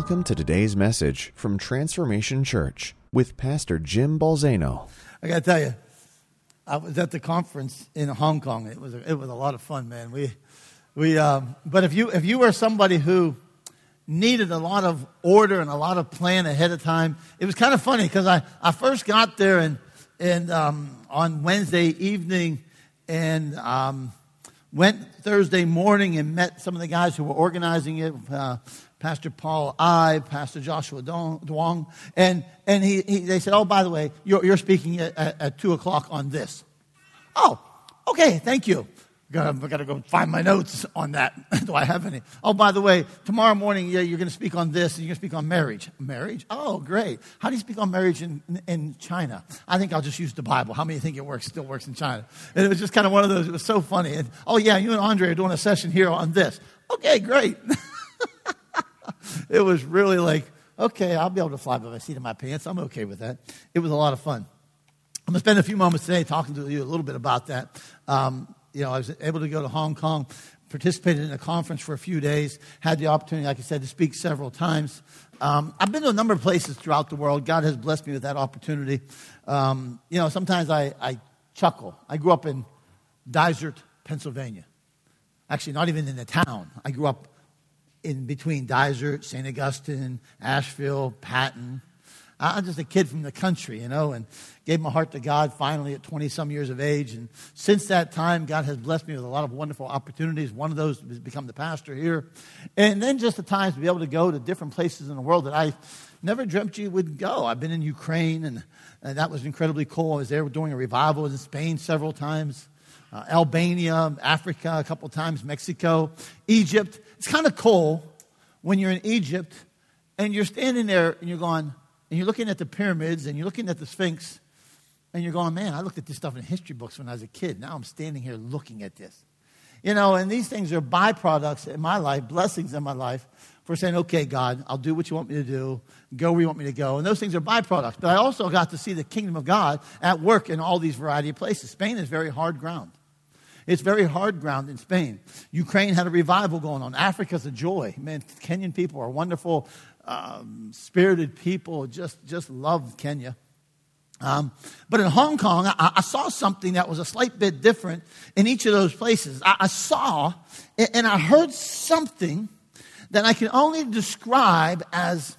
Welcome to today's message from Transformation Church with Pastor Jim Balzano. I got to tell you, I was at the conference in Hong Kong. It was a, it was a lot of fun, man. We we um, but if you if you were somebody who needed a lot of order and a lot of plan ahead of time, it was kind of funny because I, I first got there and and um, on Wednesday evening and um, went Thursday morning and met some of the guys who were organizing it. Uh, Pastor Paul I, Pastor Joshua Duong, and, and he, he, they said, oh, by the way, you're, you're speaking at, at, at 2 o'clock on this. Oh, okay, thank you. Gotta, I gotta go find my notes on that. Do I have any? Oh, by the way, tomorrow morning, yeah, you're gonna speak on this, and you're gonna speak on marriage. Marriage? Oh, great. How do you speak on marriage in, in China? I think I'll just use the Bible. How many think it works, still works in China? And it was just kind of one of those, it was so funny. And, oh, yeah, you and Andre are doing a session here on this. Okay, great. it was really like, okay, I'll be able to fly by my seat of my pants. I'm okay with that. It was a lot of fun. I'm going to spend a few moments today talking to you a little bit about that. Um, you know, I was able to go to Hong Kong, participated in a conference for a few days, had the opportunity, like I said, to speak several times. Um, I've been to a number of places throughout the world. God has blessed me with that opportunity. Um, you know, sometimes I, I chuckle. I grew up in Dysart, Pennsylvania. Actually, not even in the town. I grew up in between Dysart, St. Augustine, Ashville, Patton. I'm just a kid from the country, you know, and gave my heart to God finally at 20 some years of age. And since that time, God has blessed me with a lot of wonderful opportunities. One of those has become the pastor here. And then just the times to be able to go to different places in the world that I never dreamt you would go. I've been in Ukraine, and, and that was incredibly cool. I was there doing a revival in Spain several times. Uh, Albania, Africa, a couple times, Mexico, Egypt. It's kind of cool when you're in Egypt and you're standing there and you're going, and you're looking at the pyramids and you're looking at the Sphinx and you're going, man, I looked at this stuff in history books when I was a kid. Now I'm standing here looking at this. You know, and these things are byproducts in my life, blessings in my life for saying, okay, God, I'll do what you want me to do, go where you want me to go. And those things are byproducts. But I also got to see the kingdom of God at work in all these variety of places. Spain is very hard ground. It's very hard ground in Spain. Ukraine had a revival going on. Africa's a joy. Man, Kenyan people are wonderful um, spirited people just, just love Kenya. Um, but in Hong Kong, I, I, saw something that was a slight bit different in each of those places. I, I saw and I heard something that I can only describe as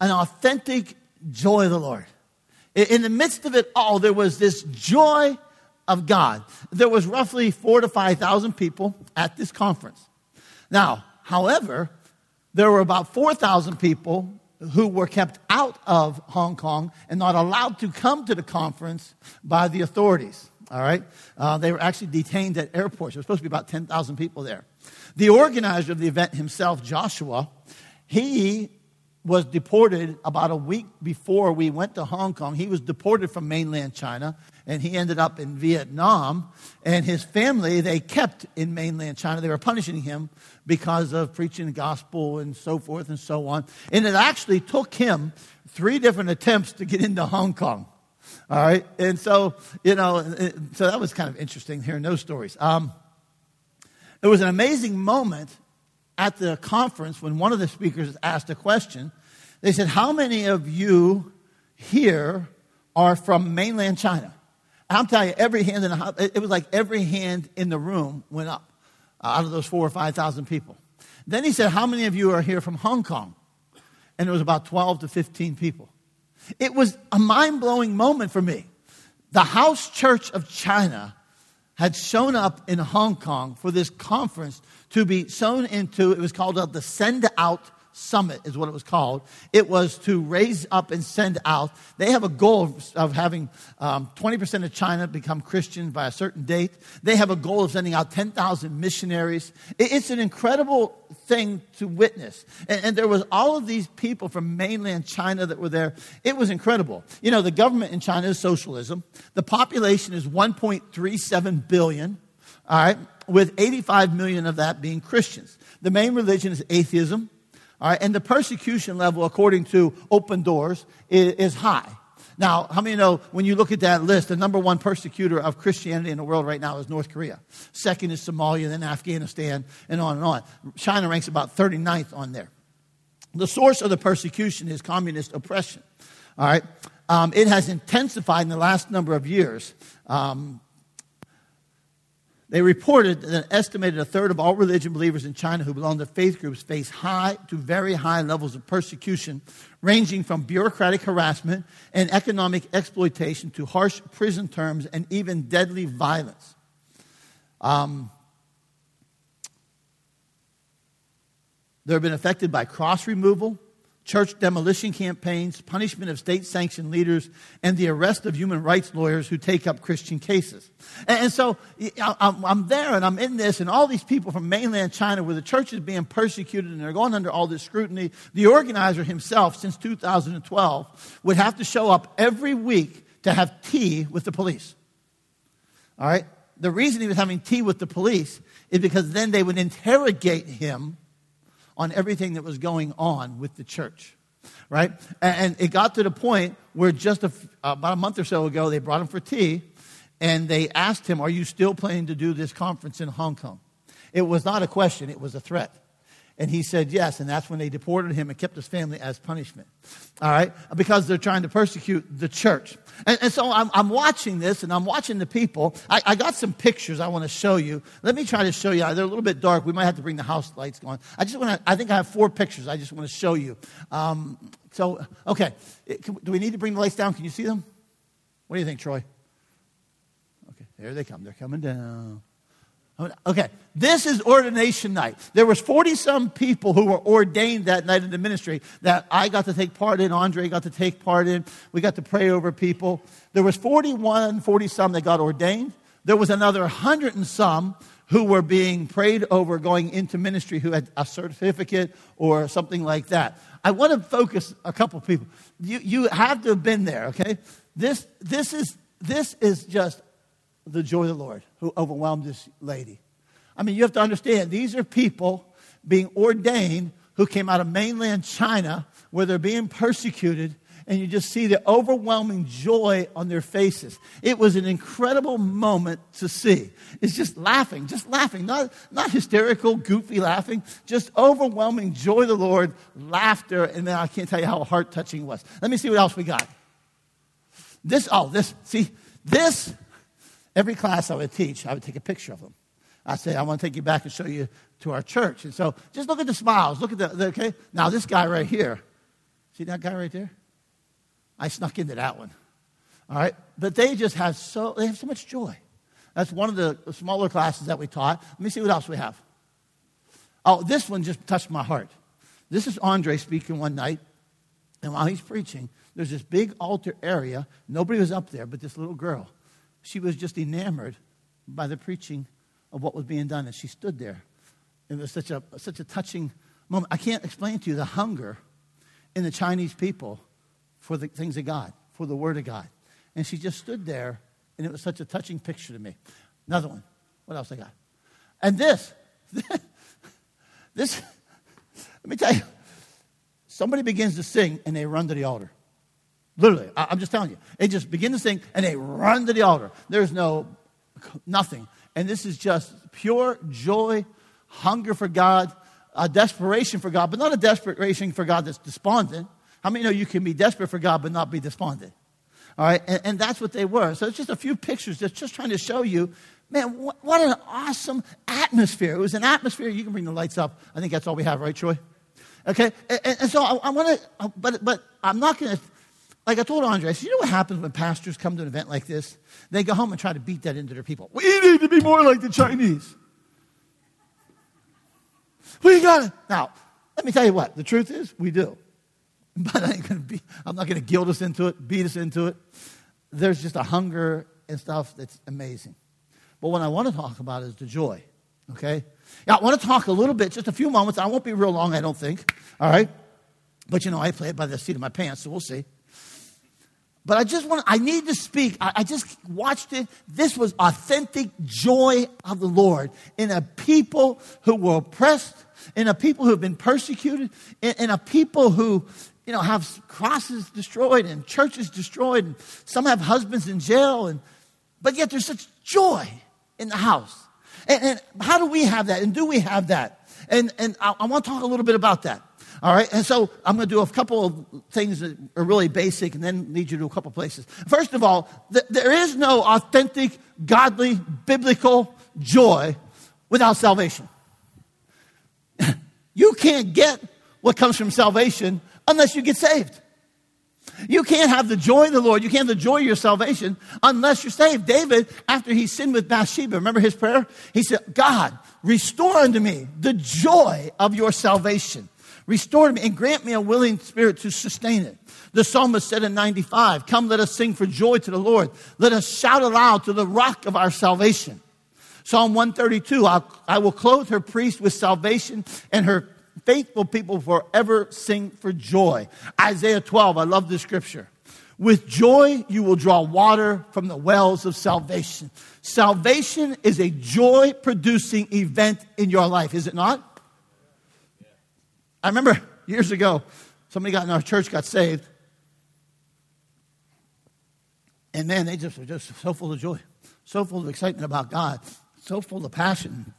an authentic joy of the Lord. In the midst of it all, there was this joy of God. There was roughly four to 5,000 people at this conference. Now, however, there were about 4,000 people who were kept out of Hong Kong and not allowed to come to the conference by the authorities. All right? Uh, they were actually detained at airports. There was supposed to be about 10,000 people there. The organizer of the event himself, Joshua, he was deported about a week before we went to Hong Kong. He was deported from mainland China and he ended up in Vietnam. And his family, they kept in mainland China. They were punishing him because of preaching the gospel and so forth and so on. And it actually took him three different attempts to get into Hong Kong. All right. And so, you know, so that was kind of interesting hearing those stories. Um, it was an amazing moment at the conference when one of the speakers asked a question. They said, How many of you here are from mainland China? I'm telling you, every hand in the house, it was like every hand in the room went up uh, out of those four or 5,000 people. Then he said, How many of you are here from Hong Kong? And it was about 12 to 15 people. It was a mind blowing moment for me. The House Church of China had shown up in Hong Kong for this conference to be sown into, it was called the Send Out Summit, is what it was called. It was to raise up and send out. They have a goal of, of having um, 20% of China become Christian by a certain date. They have a goal of sending out 10,000 missionaries. It, it's an incredible thing to witness. And, and there was all of these people from mainland China that were there. It was incredible. You know, the government in China is socialism. The population is 1.37 billion, all right, with 85 million of that being Christians. The main religion is atheism. All right, and the persecution level, according to Open Doors, is, is high. Now, how many know when you look at that list, the number one persecutor of Christianity in the world right now is North Korea. Second is Somalia, then Afghanistan, and on and on. China ranks about 39th on there. The source of the persecution is communist oppression. All right? Um, it has intensified in the last number of years. Um, they reported that an estimated a third of all religion believers in China who belong to faith groups face high to very high levels of persecution, ranging from bureaucratic harassment and economic exploitation to harsh prison terms and even deadly violence. Um, they've been affected by cross removal, church demolition campaigns, punishment of state sanctioned leaders, and the arrest of human rights lawyers who take up Christian cases. And, and so I'm, I'm, there and I'm in this, and all these people from mainland China, where the church is being persecuted and they're going under all this scrutiny, the organizer himself, since 2012, would have to show up every week to have tea with the police. All right? The reason he was having tea with the police is because then they would interrogate him on everything that was going on with the church, right? And it got to the point where just a, about a month or so ago, they brought him for tea and they asked him, Are you still planning to do this conference in Hong Kong? It was not a question, it was a threat. And he said yes, and that's when they deported him and kept his family as punishment. All right? Because they're trying to persecute the church. And, and so I'm, I'm, watching this and I'm watching the people. I, I got some pictures I want to show you. Let me try to show you. They're a little bit dark. We might have to bring the house lights on. I just want to, I think I have four pictures I just want to show you. Um, so, okay. Do we need to bring the lights down? Can you see them? What do you think, Troy? Okay, there they come. They're coming down. Okay, this is ordination night. There was 40 some people who were ordained that night in the ministry that I got to take part in, Andre got to take part in. We got to pray over people. There was 41, 40 some that got ordained. There was another 100 and some who were being prayed over going into ministry who had a certificate or something like that. I want to focus a couple people. You, you have to have been there, okay? This, this, is, this is just the joy of the Lord who overwhelmed this lady. I mean, you have to understand, these are people being ordained who came out of mainland China where they're being persecuted, and you just see the overwhelming joy on their faces. It was an incredible moment to see. It's just laughing, just laughing, not, not hysterical, goofy laughing, just overwhelming joy of the Lord, laughter, and then I can't tell you how heart touching it was. Let me see what else we got. This, oh, this, see, this every class I would teach, I would take a picture of them. I say, I want to take you back and show you to our church. And so just look at the smiles. Look at the, the okay? Now, this guy right here, see that guy right there? I snuck into that one. All right? But they just have so, they have so much joy. That's one of the smaller classes that we taught. Let me see what else we have. Oh, this one just touched my heart. This is Andre speaking one night, and while he's preaching, there's this big altar area. Nobody was up there but this little girl she was just enamored by the preaching of what was being done. And she stood there. It was such a, such a touching moment. I can't explain to you the hunger in the Chinese people for the things of God, for the Word of God. And she just stood there, and it was such a touching picture to me. Another one. What else I got? And this, this, let me tell you, somebody begins to sing, and they run to the altar. Literally, I, am just telling you. They just begin to sing and they run to the altar. There's no nothing. And this is just pure joy, hunger for God, a desperation for God, but not a desperation for God that's despondent. How many know you can be desperate for God but not be despondent? All right, and, and that's what they were. So it's just a few pictures just, just trying to show you, man, what, what an awesome atmosphere. It was an atmosphere. You can bring the lights up. I think that's all we have, right, Troy? Okay, and, and so I, I want to, uh, but, but I'm not going to like I told Andre, I said, you know what happens when pastors come to an event like this? They go home and try to beat that into their people. We need to be more like the Chinese. We got it. Now, let me tell you what, the truth is, we do. But I ain't gonna be, I'm not going to guilt us into it, beat us into it. There's just a hunger and stuff that's amazing. But what I want to talk about is the joy, okay? I want to talk a little bit, just a few moments. I won't be real long, I don't think, all right? But you know, I play it by the seat of my pants, so we'll see. But I just want, I need to speak. I, I, just watched it. This was authentic joy of the Lord in a people who were oppressed, in a people who have been persecuted, in, in a people who, you know, have crosses destroyed and churches destroyed, and some have husbands in jail, and but yet there's such joy in the house. And, and how do we have that? And do we have that? And, and I, I want to talk a little bit about that. All right, and so I'm going to do a couple of things that are really basic and then lead you to a couple of places. First of all, th- there is no authentic, godly, biblical joy without salvation. you can't get what comes from salvation unless you get saved. You can't have the joy of the Lord. You can't have the joy of your salvation unless you're saved. David, after he sinned with Bathsheba, remember his prayer? He said, God, restore unto me the joy of your salvation. Restore to me and grant me a willing spirit to sustain it. The psalmist said in 95, Come, let us sing for joy to the Lord. Let us shout aloud to the rock of our salvation. Psalm 132, I will clothe her priest with salvation and her faithful people forever sing for joy. Isaiah 12, I love this scripture. With joy, you will draw water from the wells of salvation. Salvation is a joy producing event in your life, is it not? I remember years ago, somebody got in our church got saved. And man, they just were just so full of joy, so full of excitement about God, so full of passion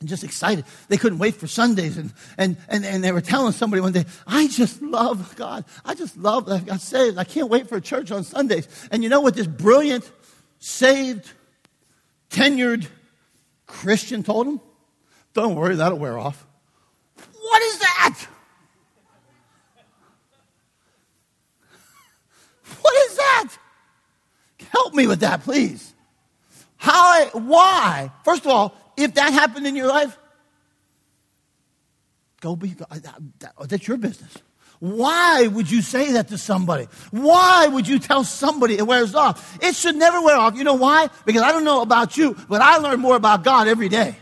and just excited. They couldn't wait for Sundays. And, and, and, and they were telling somebody one day, I just love God. I just love that I got saved. I can't wait for church on Sundays. And you know what this brilliant, saved, tenured Christian told him? Don't worry, that'll wear off. What is that? What is that? Help me with that, please. How, why? First of all, if that happened in your life, go be, oh, that's your business. Why would you say that to somebody? Why would you tell somebody it wears off? It should never wear off. You know why? Because I don't know about you, but I learn more about God every day.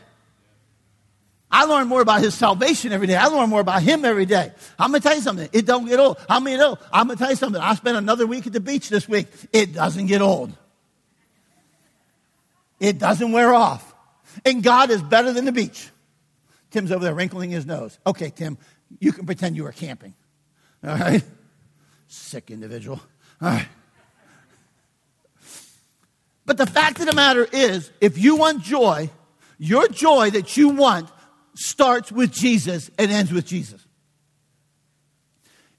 I learn more about his salvation every day. I learn more about him every day. I'm gonna tell you something. It don't get old. How many know? I'm gonna tell you something. I spent another week at the beach this week. It doesn't get old. It doesn't wear off. And God is better than the beach. Tim's over there wrinkling his nose. Okay, Tim, you can pretend you were camping. All right? Sick individual. All right. But the fact of the matter is, if you want joy, your joy that you want starts with Jesus and ends with Jesus.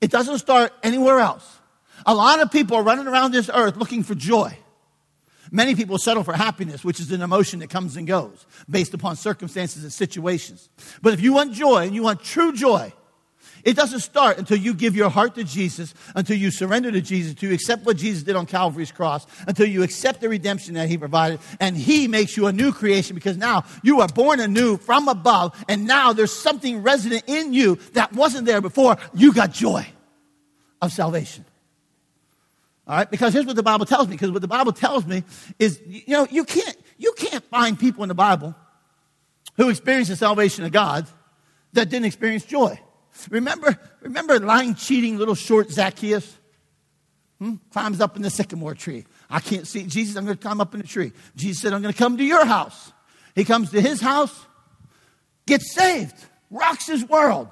It doesn't start anywhere else. A lot of people are running around this earth looking for joy. Many people settle for happiness, which is an emotion that comes and goes based upon circumstances and situations. But if you want joy and you want true joy, it doesn't start until you give your heart to Jesus, until you surrender to Jesus, until you accept what Jesus did on Calvary's cross, until you accept the redemption that He provided, and He makes you a new creation because now you are born anew from above, and now there's something resident in you that wasn't there before. You got joy of salvation. All right, because here's what the Bible tells me. Because what the Bible tells me is, you know, you can't, you can't find people in the Bible who experienced the salvation of God that didn't experience joy. Remember, remember lying, cheating little short Zacchaeus? Hmm? Climbs up in the sycamore tree. I can't see Jesus. I'm going to climb up in the tree. Jesus said, I'm going to come to your house. He comes to his house, gets saved, rocks his world.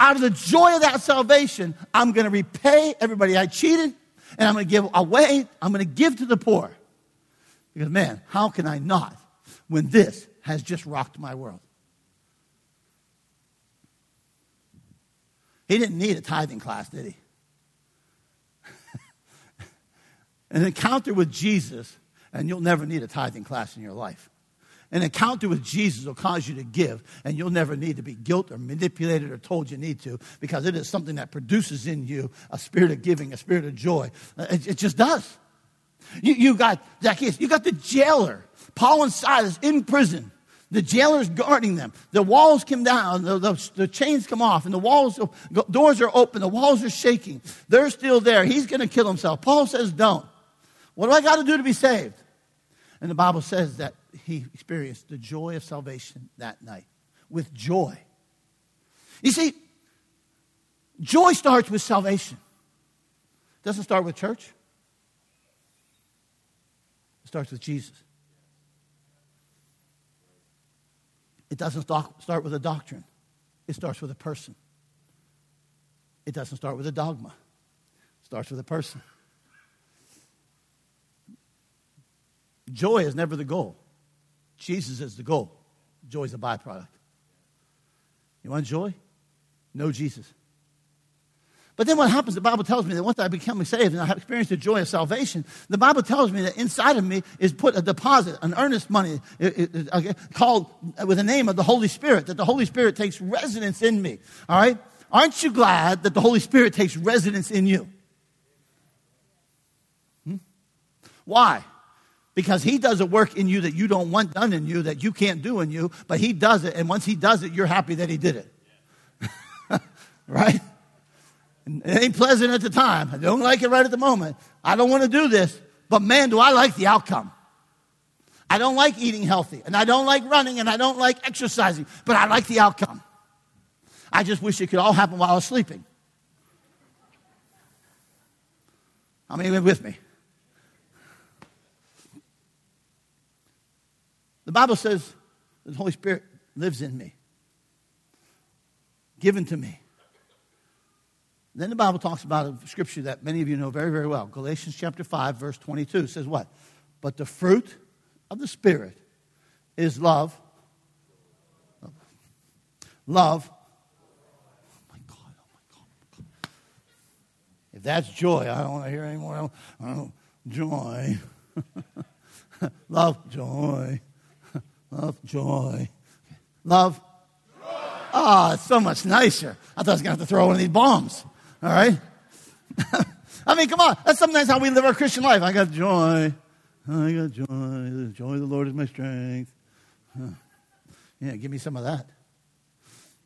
Out of the joy of that salvation, I'm going to repay everybody I cheated and I'm going to give away, I'm going to give to the poor. Because, man, how can I not when this has just rocked my world? He didn't need a tithing class, did he? An encounter with Jesus, and you'll never need a tithing class in your life. An encounter with Jesus will cause you to give, and you'll never need to be guilt or manipulated or told you need to because it is something that produces in you a spirit of giving, a spirit of joy. It, it just does. You, you got Zacchaeus, you got the jailer, Paul and Silas in prison. The jailer's guarding them. The walls come down, the, the, the, chains come off, and the walls, doors are open, the walls are shaking. They're still there. He's going to kill himself. Paul says, Don't. What do I got to do to be saved? And the Bible says that he experienced the joy of salvation that night with joy. You see, joy starts with salvation. It doesn't start with church. It starts with Jesus. It doesn't start with a doctrine. It starts with a person. It doesn't start with a dogma. It starts with a person. Joy is never the goal. Jesus is the goal. Joy is a byproduct. You want joy? Know Jesus. But then what happens, the Bible tells me that once I become saved and I have experienced the joy of salvation, the Bible tells me that inside of me is put a deposit, an earnest money called with the name of the Holy Spirit, that the Holy Spirit takes residence in me. All right? Aren't you glad that the Holy Spirit takes residence in you? Hmm? Why? Because he does a work in you that you don't want done in you, that you can't do in you, but he does it, and once he does it, you're happy that he did it. right? It ain't pleasant at the time. I don't like it right at the moment. I don't want to do this, but man, do I like the outcome. I don't like eating healthy, and I don't like running, and I don't like exercising, but I like the outcome. I just wish it could all happen while I was sleeping. How many with me? The Bible says the Holy Spirit lives in me, given to me. Then the Bible talks about a scripture that many of you know very, very well. Galatians chapter 5, verse 22 says what? But the fruit of the Spirit is love. Love. Oh my God, oh my God. If that's joy, I don't want to hear any more. Oh, joy. love, joy. love, joy. Love. Ah, oh, it's so much nicer. I thought I was going to have to throw one of these bombs. All right? I mean, come on. That's sometimes how we live our Christian life. I got joy. I got joy. The joy of the Lord is my strength. Yeah, give me some of that.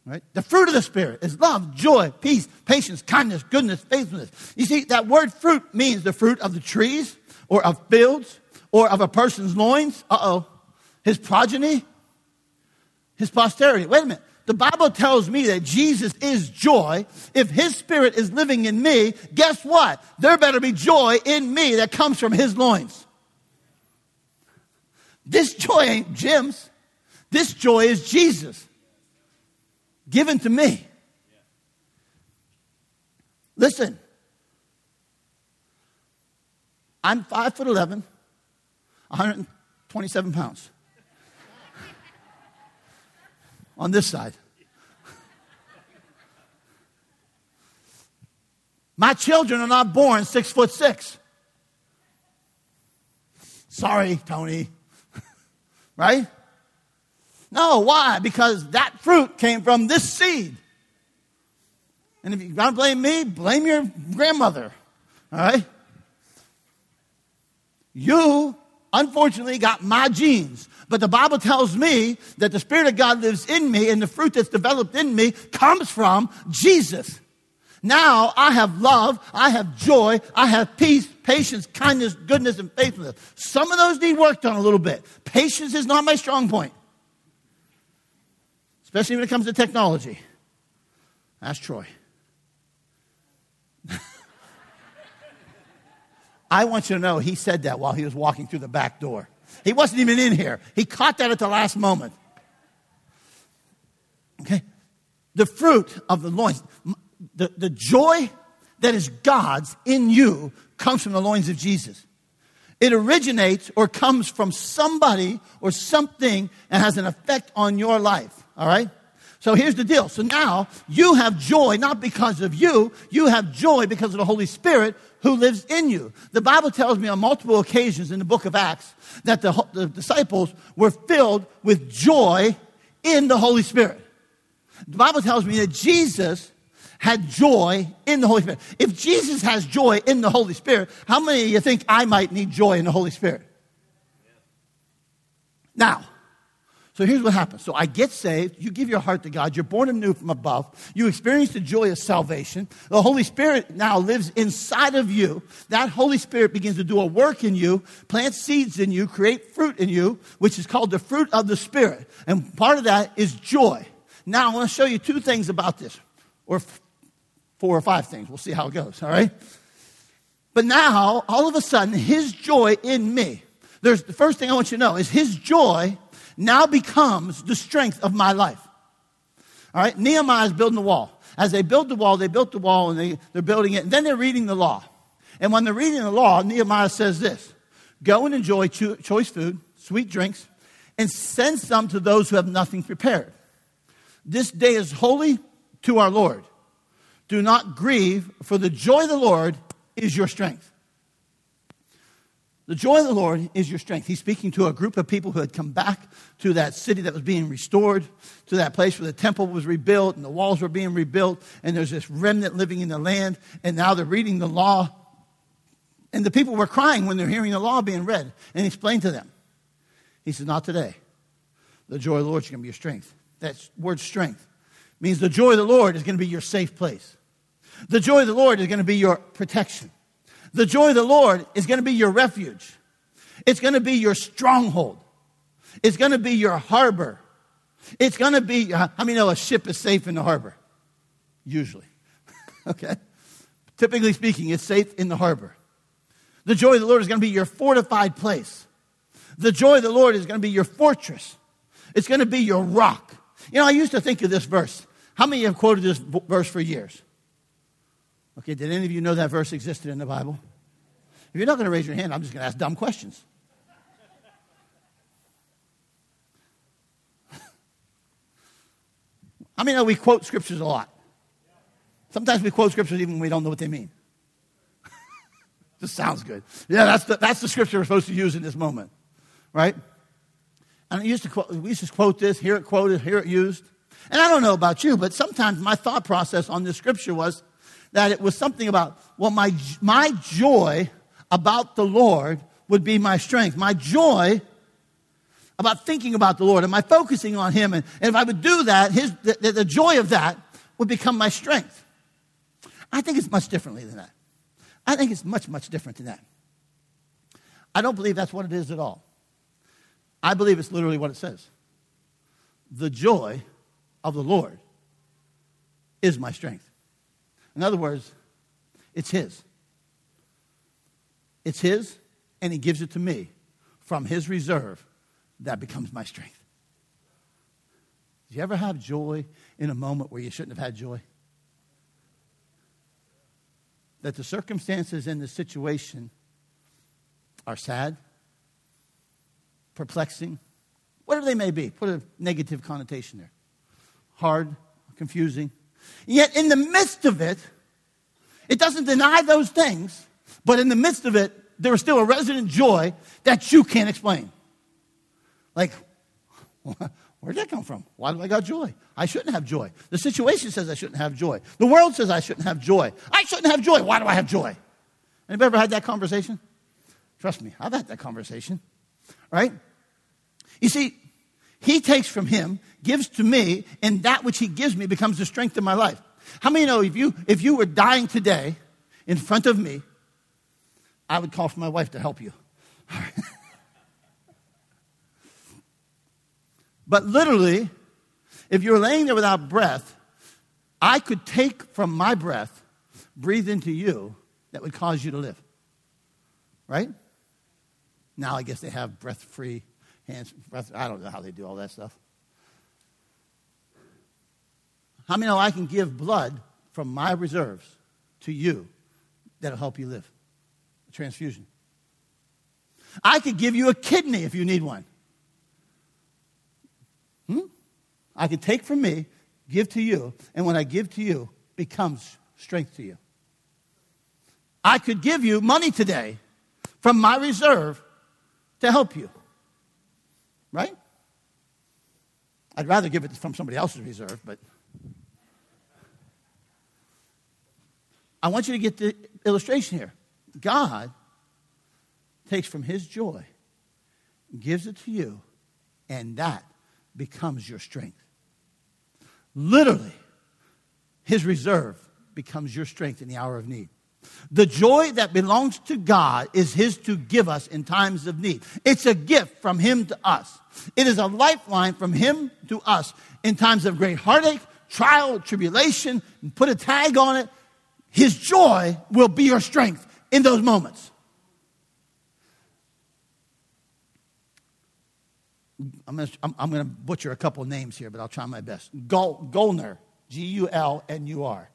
Right? The fruit of the Spirit is love, joy, peace, patience, kindness, goodness, faithfulness. You see, that word fruit means the fruit of the trees or of fields or of a person's loins. Uh oh. His progeny, his posterity. Wait a minute. The Bible tells me that Jesus is joy. If His Spirit is living in me, guess what? There better be joy in me that comes from His loins. This joy ain't Jim's. This joy is Jesus given to me. Listen, I'm five foot 11, 127 pounds. On this side. My children are not born six foot six. Sorry, Tony. right? No, why? Because that fruit came from this seed. And if you gotta blame me, blame your grandmother. All right? You, unfortunately, got my genes. But the Bible tells me that the Spirit of God lives in me and the fruit that's developed in me comes from Jesus. Now I have love, I have joy, I have peace, patience, kindness, goodness, and faithfulness. Some of those need worked on a little bit. Patience is not my strong point, especially when it comes to technology. Ask Troy. I want you to know he said that while he was walking through the back door. He wasn't even in here. He caught that at the last moment. Okay? The fruit of the loins, the, the joy that is God's in you comes from the loins of Jesus. It originates or comes from somebody or something and has an effect on your life. All right? So here's the deal. So now you have joy not because of you, you have joy because of the Holy Spirit who lives in you. The Bible tells me on multiple occasions in the book of Acts that the, the disciples were filled with joy in the Holy Spirit. The Bible tells me that Jesus had joy in the Holy Spirit. If Jesus has joy in the Holy Spirit, how many of you think I might need joy in the Holy Spirit? Now, so here's what happens. So I get saved. You give your heart to God. You're born anew from above. You experience the joy of salvation. The Holy Spirit now lives inside of you. That Holy Spirit begins to do a work in you, plant seeds in you, create fruit in you, which is called the fruit of the Spirit. And part of that is joy. Now I want to show you two things about this, or four or five things. We'll see how it goes, all right? But now, all of a sudden, His joy in me. There's the first thing I want you to know is His joy now becomes the strength of my life. All right, Nehemiah is building the wall. As they build the wall, they built the wall and they, they're building it, and then they're reading the law. And when they're reading the law, Nehemiah says this Go and enjoy cho- choice food, sweet drinks, and send some to those who have nothing prepared. This day is holy to our Lord. Do not grieve, for the joy of the Lord is your strength. The joy of the Lord is your strength. He's speaking to a group of people who had come back to that city that was being restored, to that place where the temple was rebuilt and the walls were being rebuilt, and there's this remnant living in the land, and now they're reading the law. And the people were crying when they're hearing the law being read. And explained to them. He says, Not today. The joy of the Lord is going to be your strength. That word strength means the joy of the Lord is going to be your safe place. The joy of the Lord is going to be your protection. The joy of the Lord is going to be your refuge. It's going to be your stronghold. It's going to be your harbor. It's going to be, uh, how many know a ship is safe in the harbor? Usually. okay? Typically speaking, it's safe in the harbor. The joy of the Lord is going to be your fortified place. The joy of the Lord is going to be your fortress. It's going to be your rock. You know, I used to think of this verse. How many have quoted this verse for years? Okay, did any of you know that verse existed in the Bible? If you're not going to raise your hand, I'm just going to ask dumb questions. I mean, we quote scriptures a lot. Sometimes we quote scriptures even when we don't know what they mean. this sounds good. Yeah, that's the, that's the scripture we're supposed to use in this moment, right? And I used to quote, we used to quote this, hear it quoted, hear it used. And I don't know about you, but sometimes my thought process on this scripture was, that it was something about, well, my, my joy about the Lord would be my strength. My joy about thinking about the Lord and my focusing on Him. And, and if I would do that, his, the, the joy of that would become my strength. I think it's much differently than that. I think it's much, much different than that. I don't believe that's what it is at all. I believe it's literally what it says. The joy of the Lord is my strength. In other words, it's His. It's His, and He gives it to me from His reserve. That becomes my strength. Do you ever have joy in a moment where you shouldn't have had joy? That the circumstances in the situation are sad, perplexing, whatever they may be. Put a negative connotation there. Hard, confusing, Yet in the midst of it, it doesn't deny those things, but in the midst of it, there is still a resident joy that you can't explain. Like, where'd that come from? Why do I got joy? I shouldn't have joy. The situation says I shouldn't have joy. The world says I shouldn't have joy. I shouldn't have joy. Why do I have joy? Anybody ever had that conversation? Trust me, I've had that conversation. Right? You see, he takes from him, gives to me, and that which he gives me becomes the strength of my life. How many know if you, if you were dying today in front of me, I would call for my wife to help you. but literally, if you're laying there without breath, I could take from my breath, breathe into you, that would cause you to live. Right? Now I guess they have breath free hands. I don't know how they do all that stuff. How many know I can give blood from my reserves to you that'll help you live? A transfusion. I could give you a kidney if you need one. Hmm? I can take from me, give to you, and when I give to you, becomes strength to you. I could give you money today from my reserve to help you. Right? I'd rather give it from somebody else's reserve, but I want you to get the illustration here. God takes from his joy, gives it to you, and that becomes your strength. Literally, his reserve becomes your strength in the hour of need. The joy that belongs to God is His to give us in times of need. It's a gift from Him to us. It is a lifeline from Him to us in times of great heartache, trial, tribulation, and put a tag on it. His joy will be your strength in those moments. I'm going I'm, to butcher a couple names here, but I'll try my best. Gul, Gulnur, G U L N U R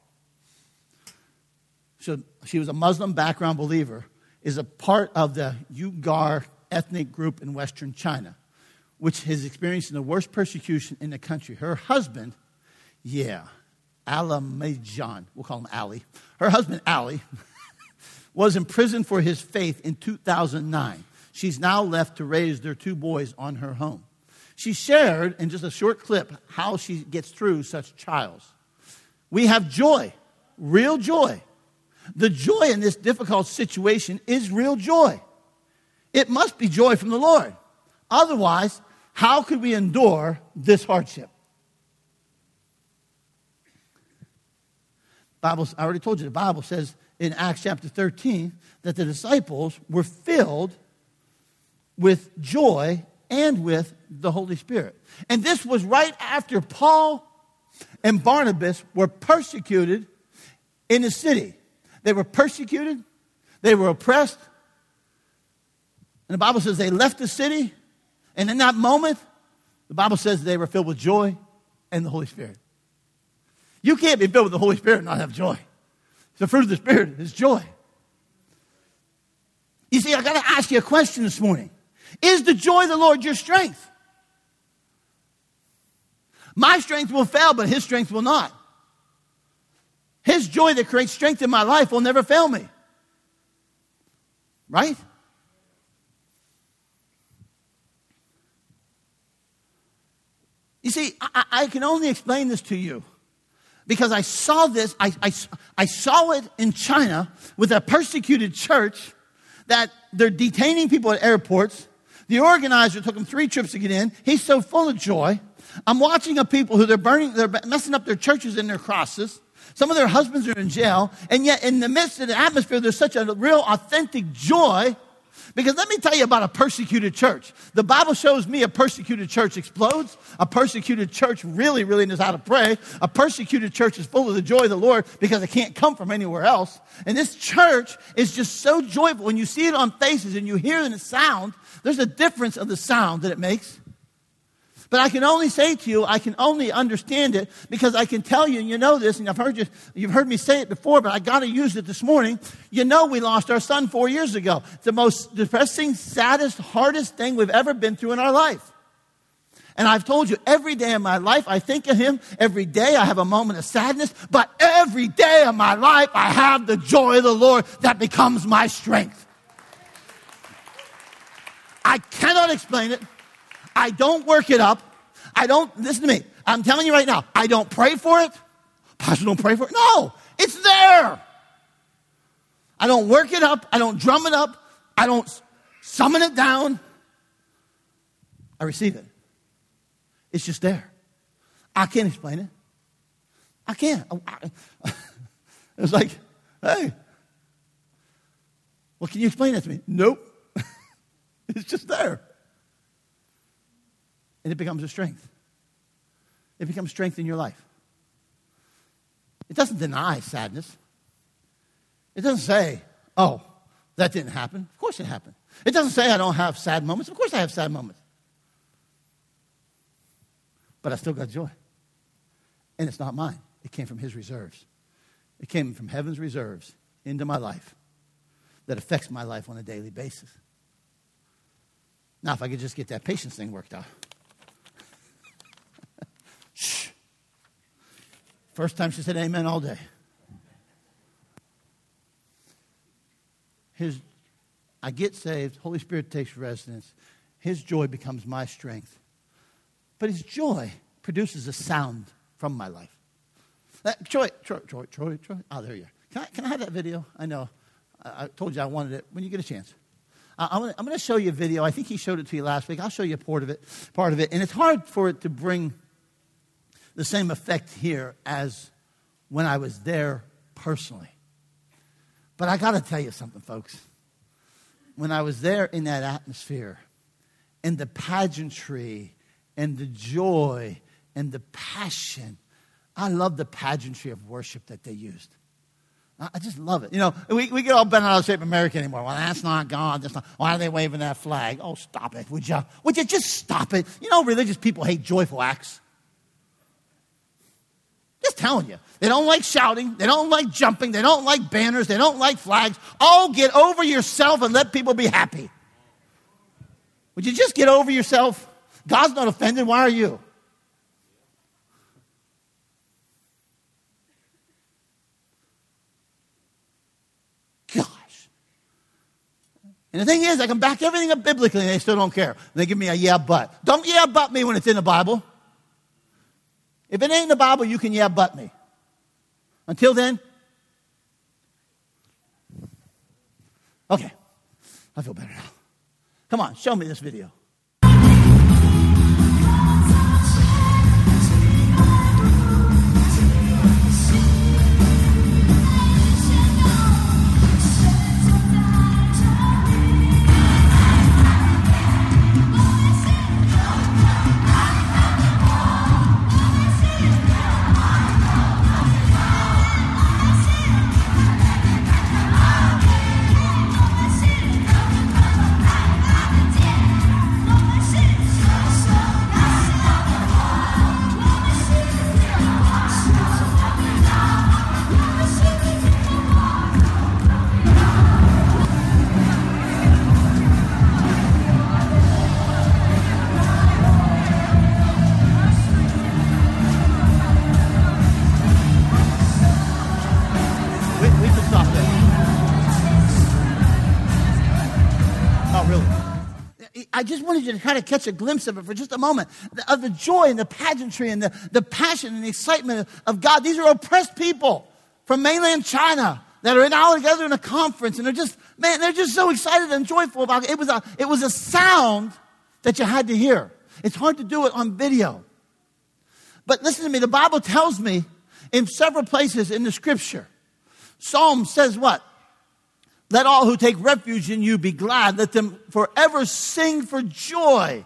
she was a Muslim background believer, is a part of the Uyghur ethnic group in Western China, which has experienced the worst persecution in the country. Her husband, yeah, Alamajan, we'll call him Ali. Her husband, Ali, was imprisoned for his faith in 2009. She's now left to raise their two boys on her home. She shared in just a short clip how she gets through such trials. We have joy, real joy. The joy in this difficult situation is real joy. It must be joy from the Lord. Otherwise, how could we endure this hardship? Bible, I already told you, the Bible says in Acts chapter 13 that the disciples were filled with joy and with the Holy Spirit. And this was right after Paul and Barnabas were persecuted in the city. They were persecuted, they were oppressed. And the Bible says they left the city, and in that moment, the Bible says they were filled with joy and the Holy Spirit. You can't be filled with the Holy Spirit and not have joy. The fruit of the Spirit is joy. You see, I got to ask you a question this morning. Is the joy of the Lord your strength? My strength will fail, but His strength will not. His joy that creates strength in my life will never fail me. Right? You see, I, I, can only explain this to you because I saw this, I, I, I saw it in China with a persecuted church that they're detaining people at airports. The organizer took him three trips to get in. He's so full of joy. I'm watching a people who they're burning, they're messing up their churches and their crosses. Some of their husbands are in jail, and yet in the midst of the atmosphere, there's such a real authentic joy because let me tell you about a persecuted church. The Bible shows me a persecuted church explodes. A persecuted church really, really knows how to pray. A persecuted church is full of the joy of the Lord because it can't come from anywhere else. And this church is just so joyful. When you see it on faces and you hear the sound, there's a difference of the sound that it makes. But I can only say to you, I can only understand it because I can tell you, and you know this, and I've heard you, you've heard me say it before, but I got to use it this morning. You know, we lost our son four years ago. The most depressing, saddest, hardest thing we've ever been through in our life. And I've told you, every day of my life, I think of him. Every day I have a moment of sadness, but every day of my life, I have the joy of the Lord that becomes my strength. I cannot explain it. I don't work it up. I don't, listen to me. I'm telling you right now, I don't pray for it. Pastor, don't pray for it. No, it's there. I don't work it up. I don't drum it up. I don't summon it down. I receive it. It's just there. I can't explain it. I can't. It's like, hey, well, can you explain that to me? Nope. it's just there and it becomes a strength. It becomes strength in your life. It doesn't deny sadness. It doesn't say, oh, that didn't happen. Of course it happened. It doesn't say I don't have sad moments. Of course I have sad moments. But I still got joy. And it's not mine, it came from His reserves. It came from heaven's reserves into my life that affects my life on a daily basis. Now, if I could just get that patience thing worked out. First time she said amen all day. His, I get saved, Holy Spirit takes residence. His joy becomes my strength. But his joy produces a sound from my life. That, uh, Troy, Troy, Troy, Troy, Troy. Oh, there you are. Can I, can I have that video? I know. I, I told you I wanted it when you get a chance. Uh, I'm going to show you a video. I think he showed it to you last week. I'll show you a part of it. Part of it, and it's hard for it to bring the same effect here as when I was there personally. But I got to tell you something, folks. When I was there in that atmosphere, and the pageantry, and the joy, and the passion, I love the pageantry of worship that they used. I just love it. You know, we, we get all bent out of shape in America anymore. Well, that's not God. That's not, why are they waving that flag? Oh, stop it. Would you, would you just stop it? You know, religious people hate joyful acts. Just telling you. They don't like shouting. They don't like jumping. They don't like banners. They don't like flags. Oh, get over yourself and let people be happy. Would you just get over yourself? God's not offended. Why are you? Gosh. And the thing is, I can back everything up biblically, and they still don't care. They give me a yeah, but. Don't yeah, but me when it's in the Bible. If it ain't in the Bible, you can yeah, but me. Until then, okay. I feel better now. Come on, show me this video. I just wanted you to kind of catch a glimpse of it for just a moment of the joy and the pageantry and the, the passion and the excitement of, God. These are oppressed people from mainland China that are all together in a conference and they're just, man, they're just so excited and joyful about it. It was a, it was a sound that you had to hear. It's hard to do it on video. But listen to me, the Bible tells me in several places in the scripture Psalm says what? Let all who take refuge in you be glad. Let them forever sing for joy.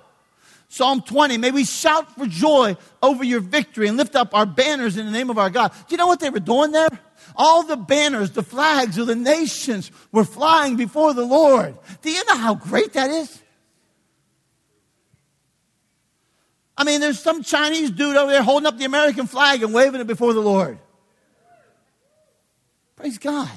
Psalm 20, may we shout for joy over your victory and lift up our banners in the name of our God. Do you know what they were doing there? All the banners, the flags of the nations were flying before the Lord. Do you know how great that is? I mean, there's some Chinese dude over there holding up the American flag and waving it before the Lord. Praise God.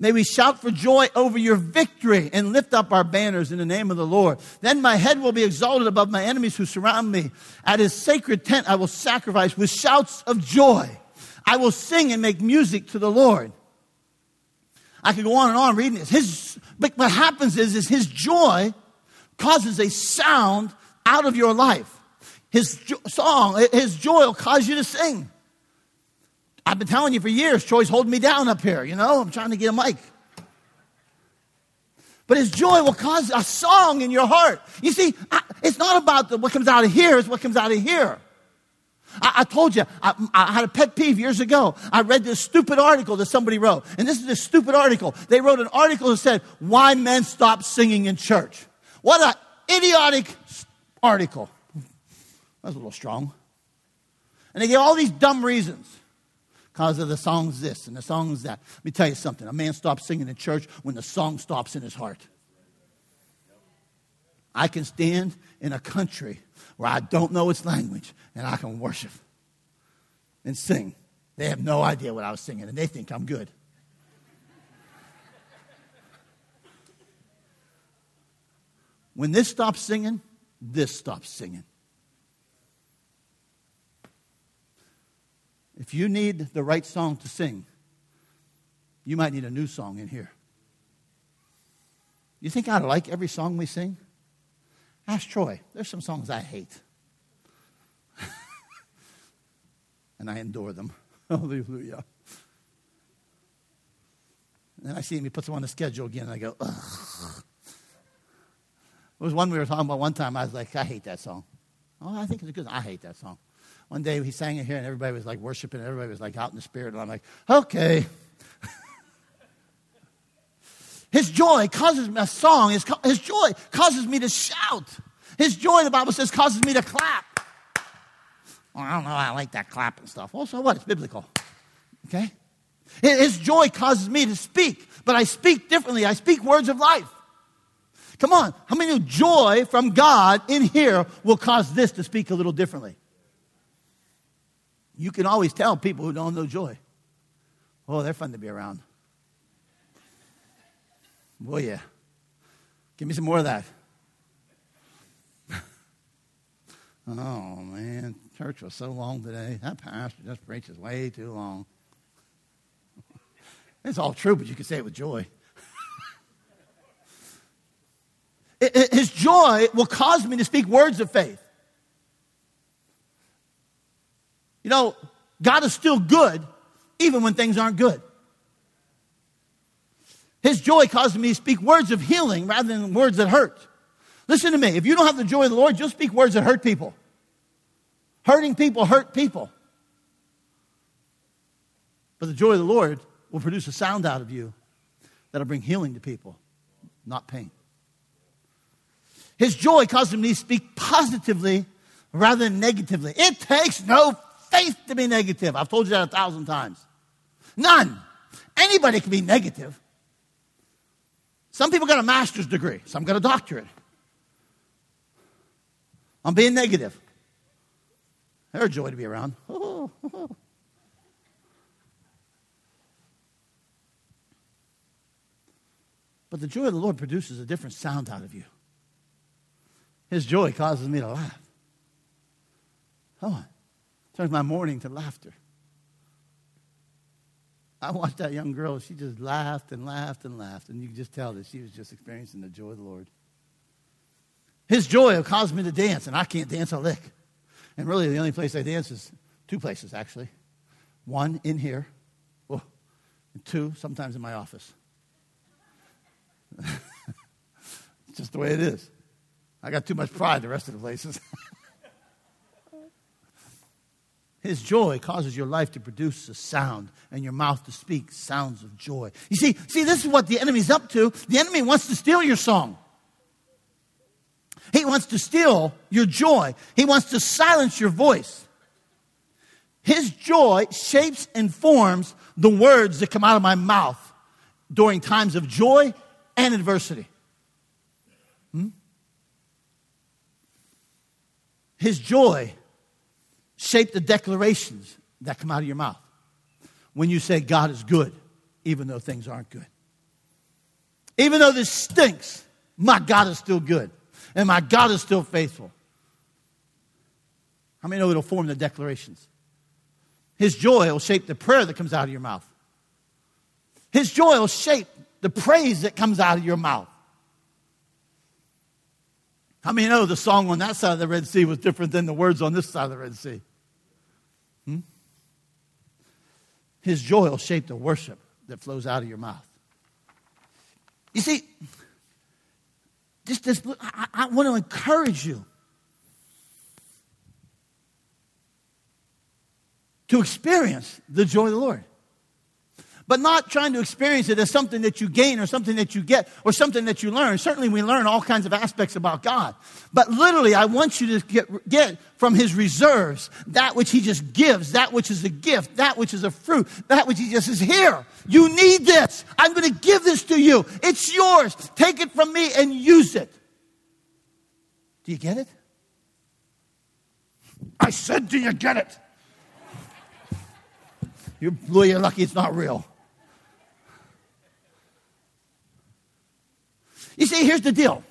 May we shout for joy over your victory and lift up our banners in the name of the Lord. Then my head will be exalted above my enemies who surround me. At his sacred tent I will sacrifice with shouts of joy. I will sing and make music to the Lord. I could go on and on reading this. His, but what happens is, is his joy causes a sound out of your life. His jo- song, his joy will cause you to sing. I've been telling you for years, Troy's holding me down up here, you know, I'm trying to get a mic. But his joy will cause a song in your heart. You see, I, it's not about the, what comes out of here, it's what comes out of here. I, I told you, I, I, had a pet peeve years ago. I read this stupid article that somebody wrote. And this is a stupid article. They wrote an article that said, Why Men Stop Singing in Church. What an idiotic article. That's a little strong. And they gave all these dumb reasons because of the songs this and the songs that. Let me tell you something. A man stops singing in church when the song stops in his heart. I can stand in a country where I don't know its language and I can worship and sing. They have no idea what I was singing and they think I'm good. When this stops singing, this stops singing. If you need the right song to sing, you might need a new song in here. You think I like every song we sing? Ask Troy. There's some songs I hate. and I endure them. Hallelujah. And then I see him, he puts them on the schedule again, and I go, ugh. Was one we were talking about one time. I was like, I hate that song. Oh, I think it's good. I hate that song. One day he sang it here, and everybody was like worshiping. Everybody was like out in the spirit, and I'm like, okay. his joy causes me a song. His, his joy causes me to shout. His joy, the Bible says, causes me to clap. Well, I don't know. I like that clap and stuff. Well, so what? It's biblical. Okay? His joy causes me to speak, but I speak differently. I speak words of life. Come on. How many joy from God in here will cause this to speak a little differently? You can always tell people who don't know joy. Oh, they're fun to be around. Boy, yeah. Give me some more of that. oh, man. Church was so long today. That pastor just preaches way too long. It's all true, but you can say it with joy. His joy will cause me to speak words of faith. You know, God is still good even when things aren't good. His joy causes me to speak words of healing rather than words that hurt. Listen to me. If you don't have the joy of the Lord, you'll speak words that hurt people. Hurting people hurt people. But the joy of the Lord will produce a sound out of you that'll bring healing to people, not pain. His joy causes me to speak positively rather than negatively. It takes no faith to be negative. I've told you that a thousand times. None. Anybody can be negative. Some people got a master's degree, some got a doctorate. I'm being negative. They're a joy to be around. but the joy of the Lord produces a different sound out of you. His joy causes me to laugh. Come on. Turns my morning to laughter. I watched that young girl. She just laughed and laughed and laughed. And you could just tell that she was just experiencing the joy of the Lord. His joy will cause me to dance, and I can't dance a lick. And really, the only place I dance is two places, actually. One, in here. Oh, and two, sometimes in my office. it's just the way it is. I got too much pride the rest of the places. His joy causes your life to produce a sound and your mouth to speak sounds of joy. You see, see, this is what the enemy's up to. The enemy wants to steal your song. He wants to steal your joy. He wants to silence your voice. His joy shapes and forms the words that come out of my mouth during times of joy and adversity. Hmm? His joy shape the declarations that come out of your mouth when you say God is good, even though things aren't good. Even though this stinks, my God is still good, and my God is still faithful. How many know it'll form the declarations? His joy will shape the prayer that comes out of your mouth. His joy will shape the praise that comes out of your mouth. How many know the song on that side of the Red Sea was different than the words on this side of the Red Sea? Hmm? His joy will shape the worship that flows out of your mouth. You see, just this, I, I want to encourage you to experience the joy of the Lord but not trying to experience it as something that you gain or something that you get or something that you learn. Certainly, we learn all kinds of aspects about God. But literally, I want you to get, get from His reserves that which He just gives, that which is a gift, that which is a fruit, that which He just is here. You need this. I'm going to give this to you. It's yours. Take it from me and use it. Do you get it? I said, Do you get it? You're, you're lucky it's not real. You see, here's the deal.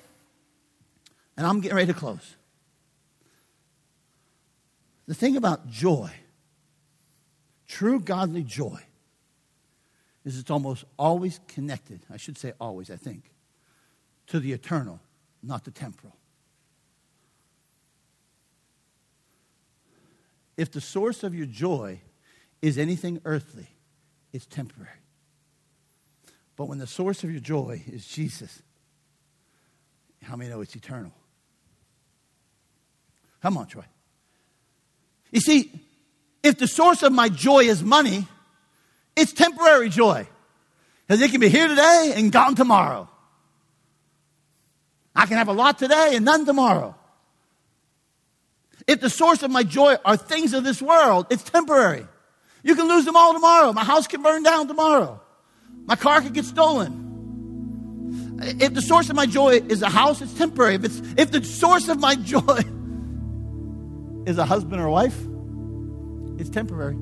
And I'm getting ready to close. The thing about joy, true godly joy, is it's almost always connected, I should say always, I think, to the eternal, not the temporal. If the source of your joy is anything earthly, it's temporary. But when the source of your joy is Jesus, how many know it's eternal? Come on, Troy. You see, if the source of my joy is money, it's temporary joy. Because it can be here today and gone tomorrow. I can have a lot today and none tomorrow. If the source of my joy are things of this world, it's temporary. You can lose them all tomorrow. My house can burn down tomorrow. My car can get stolen. If the source of my joy is a house, it's temporary. If, it's, if the source of my joy is a husband or wife, it's temporary.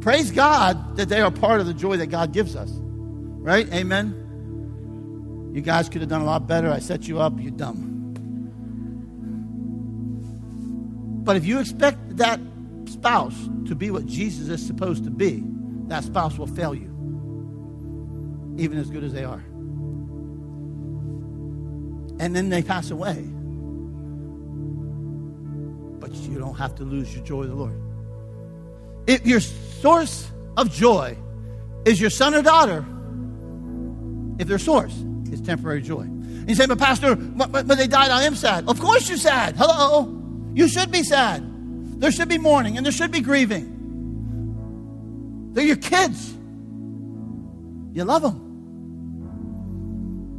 Praise God that they are part of the joy that God gives us. Right? Amen. You guys could have done a lot better. I set you up, you're dumb. But if you expect that spouse to be what Jesus is supposed to be, that spouse will fail you. even as good as they are. And then they pass away. But you don't have to lose your joy of the Lord. If your source of joy is your son or daughter, if their source is temporary joy. And you say, but Pastor, but, but they died, I am sad. Of course you're sad. Hello. You should be sad. There should be mourning and there should be grieving. They're your kids. You love them.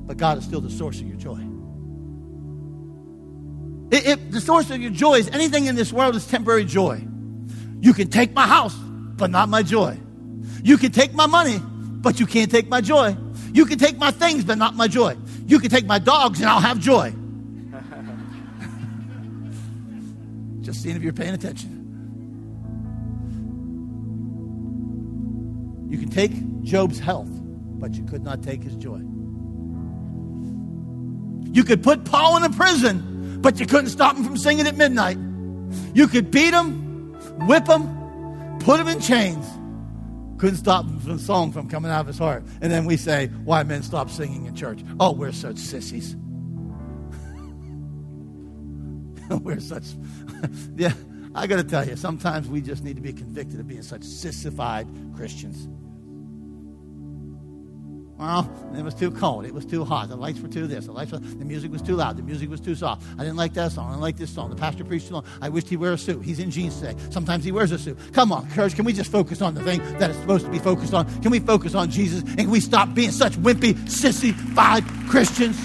But God is still the source of your joy. If the source of your joy is anything in this world is temporary joy. You can take my house, but not my joy. You can take my money, but you can't take my joy. You can take my things, but not my joy. You can take my dogs, and I'll have joy. Just seeing if you're paying attention. You can take Job's health, but you could not take his joy. You could put Paul in a prison, but you couldn't stop him from singing at midnight. You could beat him, whip him, put him in chains. Couldn't stop the song from coming out of his heart. And then we say, why men stop singing in church? Oh, we're such sissies. we're such, yeah, I got to tell you, sometimes we just need to be convicted of being such sissified Christians. Well, it was too cold. It was too hot. The lights were too this. The lights were, the music was too loud. The music was too soft. I didn't like that song. I didn't like this song. The pastor preached too long. I wished he'd wear a suit. He's in jeans today. Sometimes he wears a suit. Come on, church. Can we just focus on the thing that is supposed to be focused on? Can we focus on Jesus? And can we stop being such wimpy, sissy-fied Christians?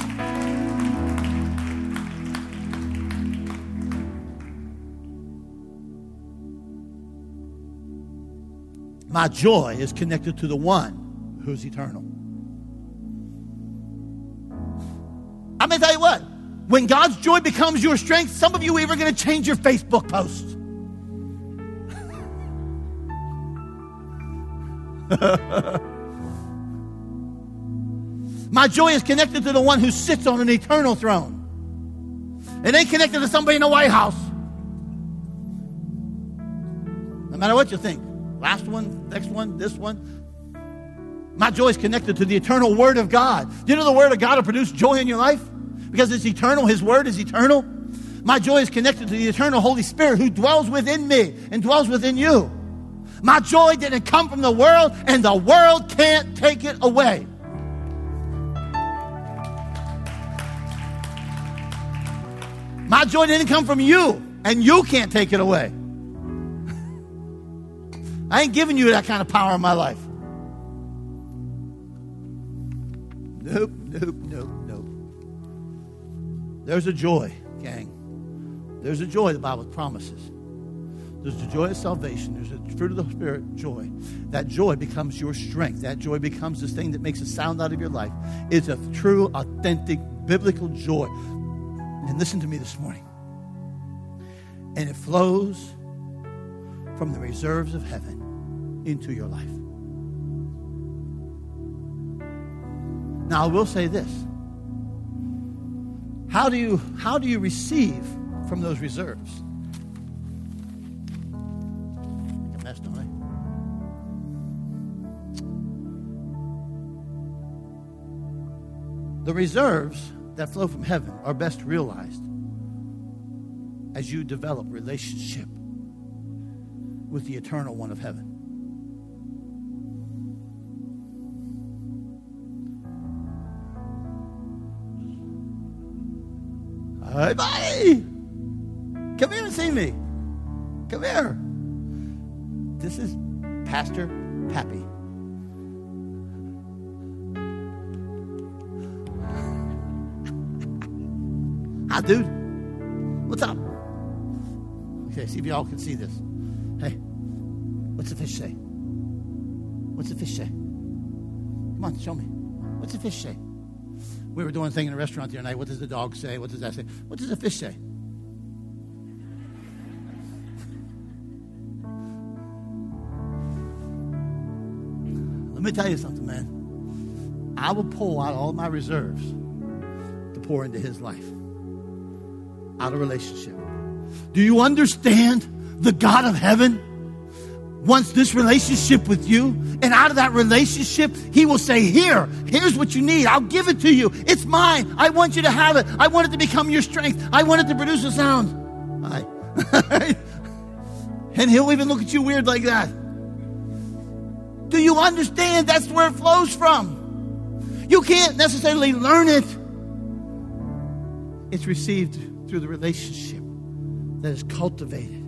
My joy is connected to the one who's eternal. I'm going to tell you what. When God's joy becomes your strength, some of you are even going to change your Facebook post. My joy is connected to the one who sits on an eternal throne. It ain't connected to somebody in the White House. No matter what you think. Last one, next one, this one. My joy is connected to the eternal Word of God. Do you know the Word of God will produce joy in your life? Because it's eternal. His Word is eternal. My joy is connected to the eternal Holy Spirit who dwells within me and dwells within you. My joy didn't come from the world, and the world can't take it away. My joy didn't come from you, and you can't take it away. I ain't giving you that kind of power in my life. Nope, nope, nope, nope. There's a joy, gang. There's a joy the Bible promises. There's the joy of salvation. There's the fruit of the Spirit, joy. That joy becomes your strength. That joy becomes this thing that makes a sound out of your life. It's a true, authentic, biblical joy. And listen to me this morning. And it flows from the reserves of heaven into your life. Now, I will say this. How do you, how do you receive from those reserves? Mess, don't I? The reserves that flow from heaven are best realized as you develop relationship with the eternal one of heaven. Hey, buddy! Come here and see me. Come here. This is Pastor Pappy. Hi, dude. What's up? Okay, see if y'all can see this. Hey, what's the fish say? What's the fish say? Come on, show me. What's the fish say? We were doing a thing in a restaurant the other night. What does the dog say? What does that say? What does the fish say? Let me tell you something, man. I will pull out all my reserves to pour into his life out of relationship. Do you understand the God of heaven? Wants this relationship with you. And out of that relationship, He will say, Here, here's what you need. I'll give it to you. It's mine. I want you to have it. I want it to become your strength. I want it to produce a sound. Hi. and He'll even look at you weird like that. Do you understand? That's where it flows from. You can't necessarily learn it, it's received through the relationship that is cultivated.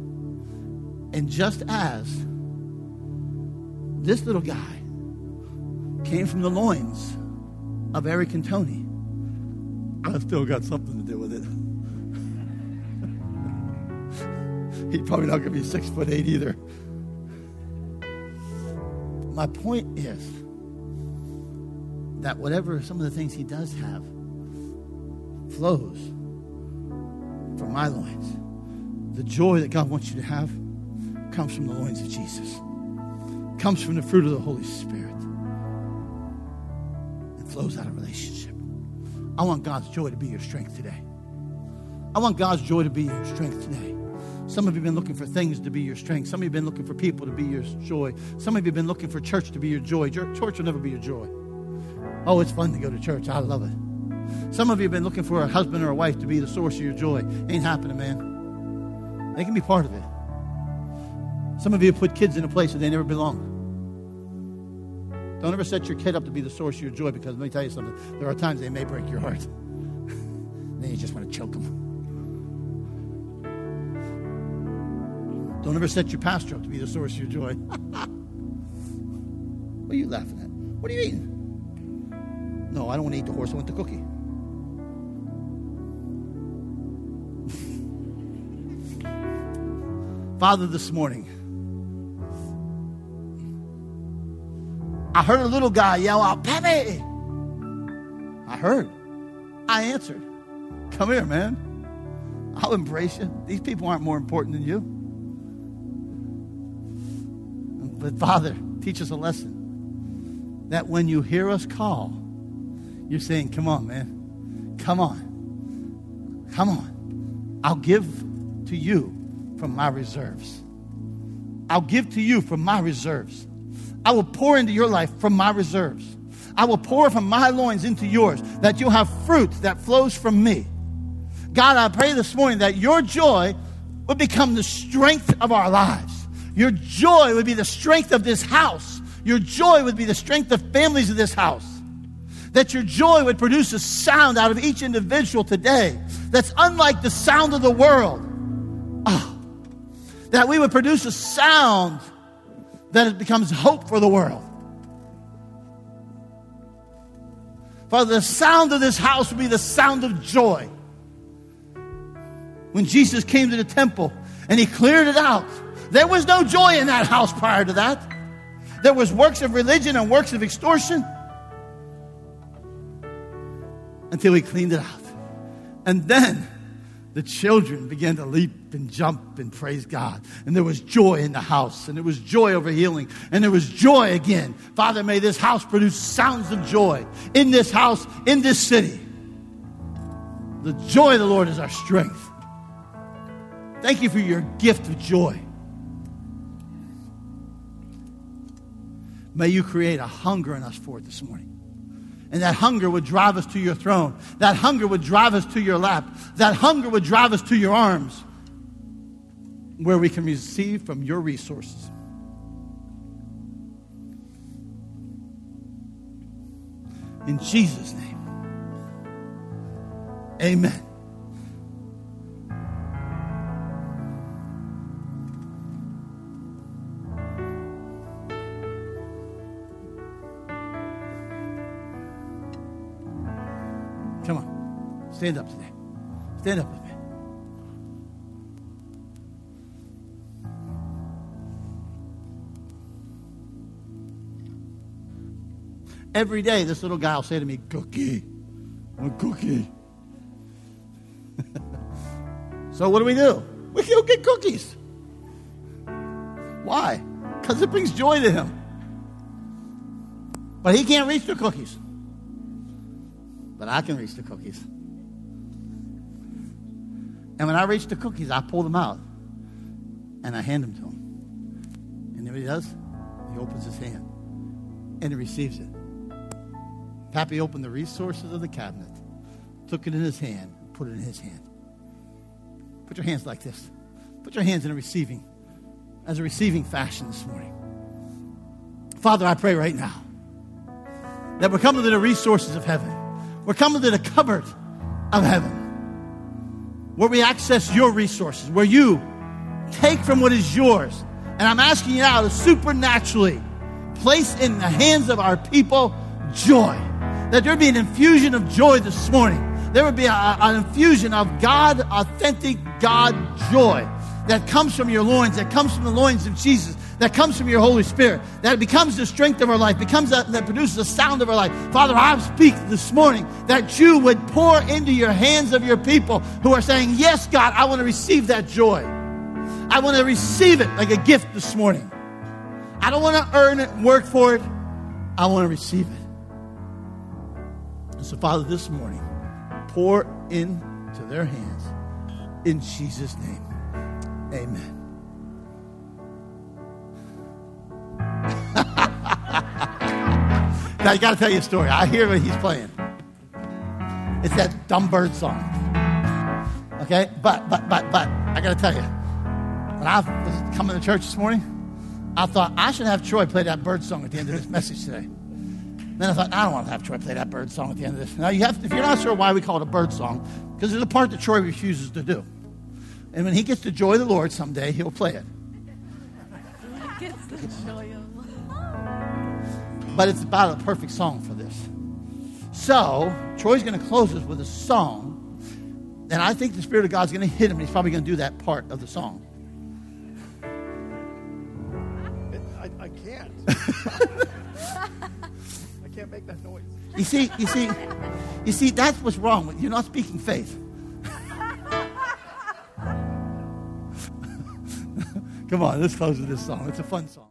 And just as this little guy came from the loins of Eric and Tony, I've still got something to do with it. He's probably not going to be six foot eight either. My point is that whatever some of the things he does have flows from my loins. The joy that God wants you to have comes from the loins of Jesus, comes from the fruit of the Holy Spirit. It flows out of relationship. I want God's joy to be your strength today. I want God's joy to be your strength today. Some of you have been looking for things to be your strength. Some of you have been looking for people to be your joy. Some of you have been looking for church to be your joy. Church will never be your joy. Oh, it's fun to go to church. I love it. Some of you have been looking for a husband or a wife to be the source of your joy. Ain't happening, man. They can be part of it. Some of you put kids in a place that they never belong. Don't ever set your kid up to be the source of your joy because let me tell you something. There are times they may break your heart. then you just want to choke them. Don't ever set your pastor up to be the source of your joy. what are you laughing at? What are you eating? No, I don't want to eat the horse. I want the cookie. Father, this morning, I heard a little guy yell out, Pepe. I heard. I answered. Come here, man. I'll embrace you. These people aren't more important than you. But Father, teach us a lesson that when you hear us call, you're saying, Come on, man. Come on. Come on. I'll give to you from my reserves. I'll give to you from my reserves. I will pour into your life from my reserves. I will pour from my loins into yours, that you'll have fruit that flows from me. God, I pray this morning that your joy would become the strength of our lives. Your joy would be the strength of this house. Your joy would be the strength of families of this house. That your joy would produce a sound out of each individual today that's unlike the sound of the world. Oh, that we would produce a sound that it becomes hope for the world. Father, the sound of this house will be the sound of joy. When Jesus came to the temple and he cleared it out, there was no joy in that house prior to that. There was works of religion and works of extortion until he cleaned it out. And then the children began to leap and jump and praise God. And there was joy in the house, and there was joy over healing, and there was joy again. Father, may this house produce sounds of joy in this house, in this city. The joy of the Lord is our strength. Thank you for your gift of joy. May you create a hunger in us for it this morning. And that hunger would drive us to your throne. That hunger would drive us to your lap. That hunger would drive us to your arms where we can receive from your resources. In Jesus' name. Amen. Stand up today. Stand up with me. Every day, this little guy will say to me, Cookie, a cookie. so, what do we do? We go get cookies. Why? Because it brings joy to him. But he can't reach the cookies. But I can reach the cookies. And when I reach the cookies, I pull them out and I hand them to him. And what he does? He opens his hand and he receives it. Pappy opened the resources of the cabinet, took it in his hand, put it in his hand. Put your hands like this. Put your hands in a receiving, as a receiving fashion this morning. Father, I pray right now that we're coming to the resources of heaven. We're coming to the cupboard of heaven where we access your resources, where you take from what is yours. And I'm asking you now to supernaturally place in the hands of our people joy. That there be an infusion of joy this morning. There would be a, an infusion of God, authentic God joy that comes from your loins, that comes from the loins of Jesus, that comes from your Holy Spirit, that becomes the strength of our life, becomes a, that produces the sound of our life. Father, I speak this morning that you would pour into your hands of your people who are saying, Yes, God, I want to receive that joy. I want to receive it like a gift this morning. I don't want to earn it work for it. I want to receive it. And so, Father, this morning, pour into their hands in Jesus' name. Amen. now, I got to tell you a story. I hear what he's playing. It's that dumb bird song. Okay? But, but, but, but, I got to tell you, when I was coming to church this morning, I thought I should have Troy play that bird song at the end of this message today. Then I thought, I don't want to have Troy play that bird song at the end of this. Now, you have, if you're not sure why we call it a bird song, because there's a part that Troy refuses to do. And when he gets to joy the Lord someday, he'll play it. gets the joy But it's about a perfect song for this. So, Troy's going to close us with a song. And I think the Spirit of God's going to hit him. He's probably going to do that part of the song. I, I can't. I can't make that noise. You see, you see, you see, that's what's wrong with you're not speaking faith. Come on, let's close with this song. It's a fun song.